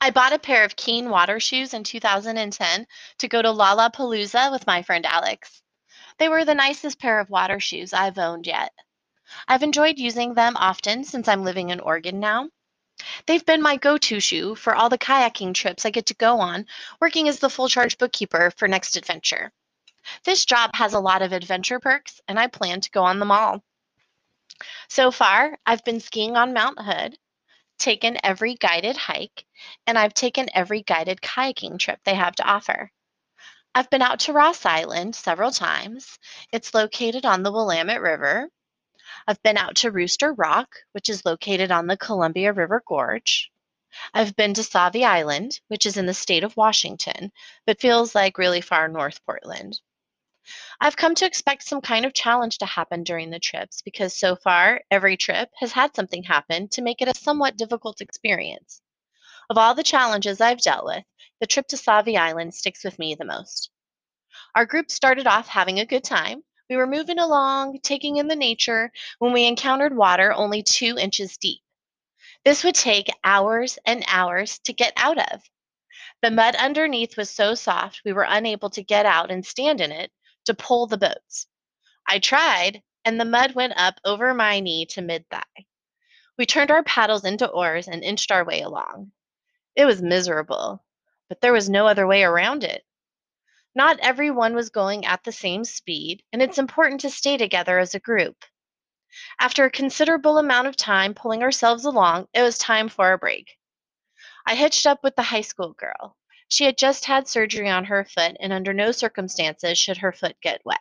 I bought a pair of Keen water shoes in 2010 to go to Lollapalooza with my friend Alex. They were the nicest pair of water shoes I've owned yet. I've enjoyed using them often since I'm living in Oregon now. They've been my go to shoe for all the kayaking trips I get to go on, working as the full charge bookkeeper for Next Adventure. This job has a lot of adventure perks, and I plan to go on them all. So far, I've been skiing on Mount Hood, taken every guided hike, and I've taken every guided kayaking trip they have to offer. I've been out to Ross Island several times. It's located on the Willamette River. I've been out to Rooster Rock, which is located on the Columbia River Gorge. I've been to Sauvie Island, which is in the state of Washington, but feels like really far north Portland. I've come to expect some kind of challenge to happen during the trips because so far, every trip has had something happen to make it a somewhat difficult experience. Of all the challenges I've dealt with, the trip to Sauvie Island sticks with me the most. Our group started off having a good time. We were moving along, taking in the nature, when we encountered water only two inches deep. This would take hours and hours to get out of. The mud underneath was so soft we were unable to get out and stand in it to pull the boats. I tried, and the mud went up over my knee to mid thigh. We turned our paddles into oars and inched our way along. It was miserable, but there was no other way around it. Not everyone was going at the same speed, and it's important to stay together as a group. After a considerable amount of time pulling ourselves along, it was time for a break. I hitched up with the high school girl. She had just had surgery on her foot, and under no circumstances should her foot get wet.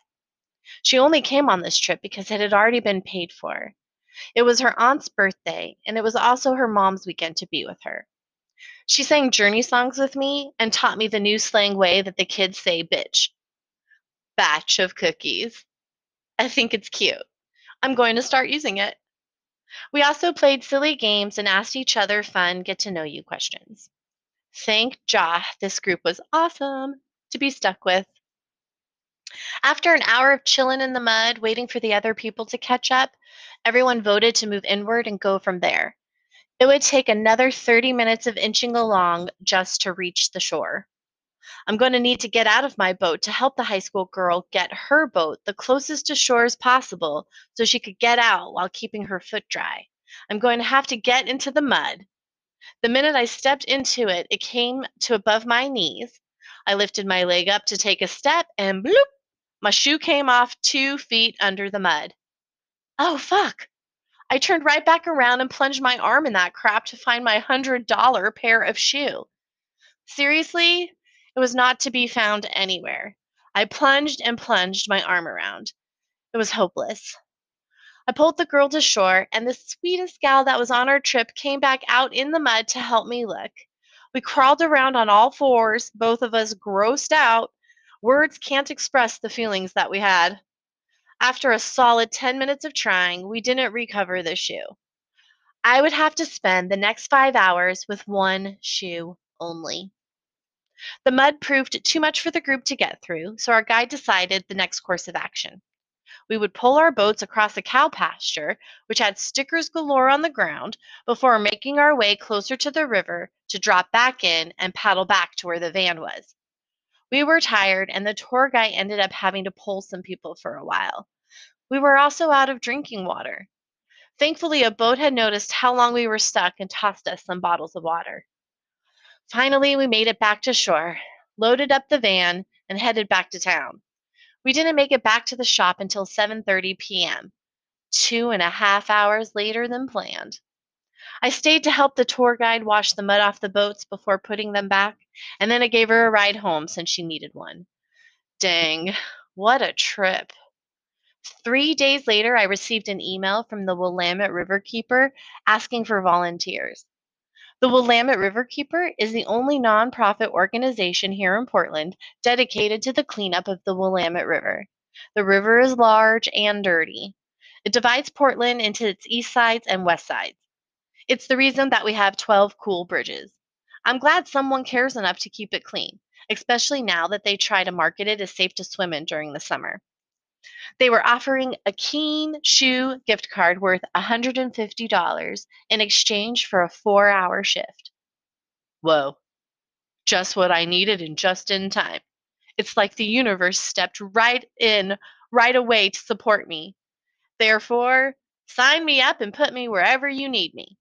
She only came on this trip because it had already been paid for. It was her aunt's birthday, and it was also her mom's weekend to be with her. She sang journey songs with me and taught me the new slang way that the kids say bitch. Batch of cookies. I think it's cute. I'm going to start using it. We also played silly games and asked each other fun get to know you questions. Thank Jah, this group was awesome to be stuck with. After an hour of chilling in the mud, waiting for the other people to catch up, everyone voted to move inward and go from there. It would take another 30 minutes of inching along just to reach the shore. I'm going to need to get out of my boat to help the high school girl get her boat the closest to shore as possible so she could get out while keeping her foot dry. I'm going to have to get into the mud. The minute I stepped into it, it came to above my knees. I lifted my leg up to take a step, and bloop, my shoe came off two feet under the mud. Oh, fuck. I turned right back around and plunged my arm in that crap to find my $100 pair of shoe. Seriously, it was not to be found anywhere. I plunged and plunged my arm around. It was hopeless. I pulled the girl to shore, and the sweetest gal that was on our trip came back out in the mud to help me look. We crawled around on all fours, both of us grossed out. Words can't express the feelings that we had. After a solid 10 minutes of trying, we didn't recover the shoe. I would have to spend the next five hours with one shoe only. The mud proved too much for the group to get through, so our guide decided the next course of action we would pull our boats across a cow pasture, which had stickers galore on the ground, before making our way closer to the river to drop back in and paddle back to where the van was. We were tired, and the tour guide ended up having to pull some people for a while. We were also out of drinking water. Thankfully, a boat had noticed how long we were stuck and tossed us some bottles of water. Finally, we made it back to shore, loaded up the van, and headed back to town. We didn't make it back to the shop until 7:30 p.m., two and a half hours later than planned. I stayed to help the tour guide wash the mud off the boats before putting them back, and then I gave her a ride home since she needed one. Dang, what a trip. Three days later, I received an email from the Willamette Riverkeeper asking for volunteers. The Willamette Riverkeeper is the only nonprofit organization here in Portland dedicated to the cleanup of the Willamette River. The river is large and dirty. It divides Portland into its east sides and west sides. It's the reason that we have 12 cool bridges. I'm glad someone cares enough to keep it clean, especially now that they try to market it as safe to swim in during the summer. They were offering a Keen shoe gift card worth $150 in exchange for a four hour shift. Whoa, just what I needed and just in time. It's like the universe stepped right in right away to support me. Therefore, sign me up and put me wherever you need me.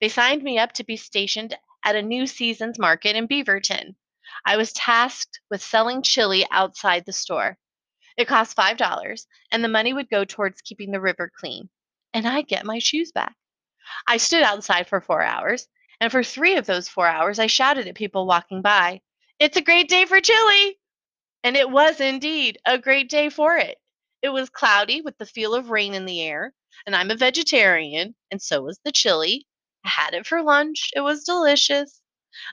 They signed me up to be stationed at a New Seasons Market in Beaverton. I was tasked with selling chili outside the store. It cost $5, and the money would go towards keeping the river clean. And I'd get my shoes back. I stood outside for four hours, and for three of those four hours, I shouted at people walking by, It's a great day for chili! And it was indeed a great day for it. It was cloudy with the feel of rain in the air, and I'm a vegetarian, and so was the chili. I had it for lunch. It was delicious.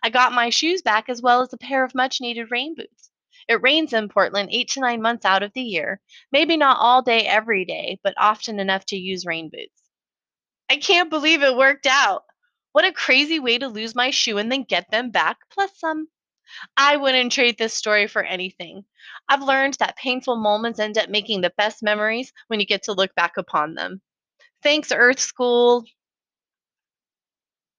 I got my shoes back as well as a pair of much needed rain boots. It rains in Portland eight to nine months out of the year, maybe not all day every day, but often enough to use rain boots. I can't believe it worked out. What a crazy way to lose my shoe and then get them back, plus some. I wouldn't trade this story for anything. I've learned that painful moments end up making the best memories when you get to look back upon them. Thanks, Earth School.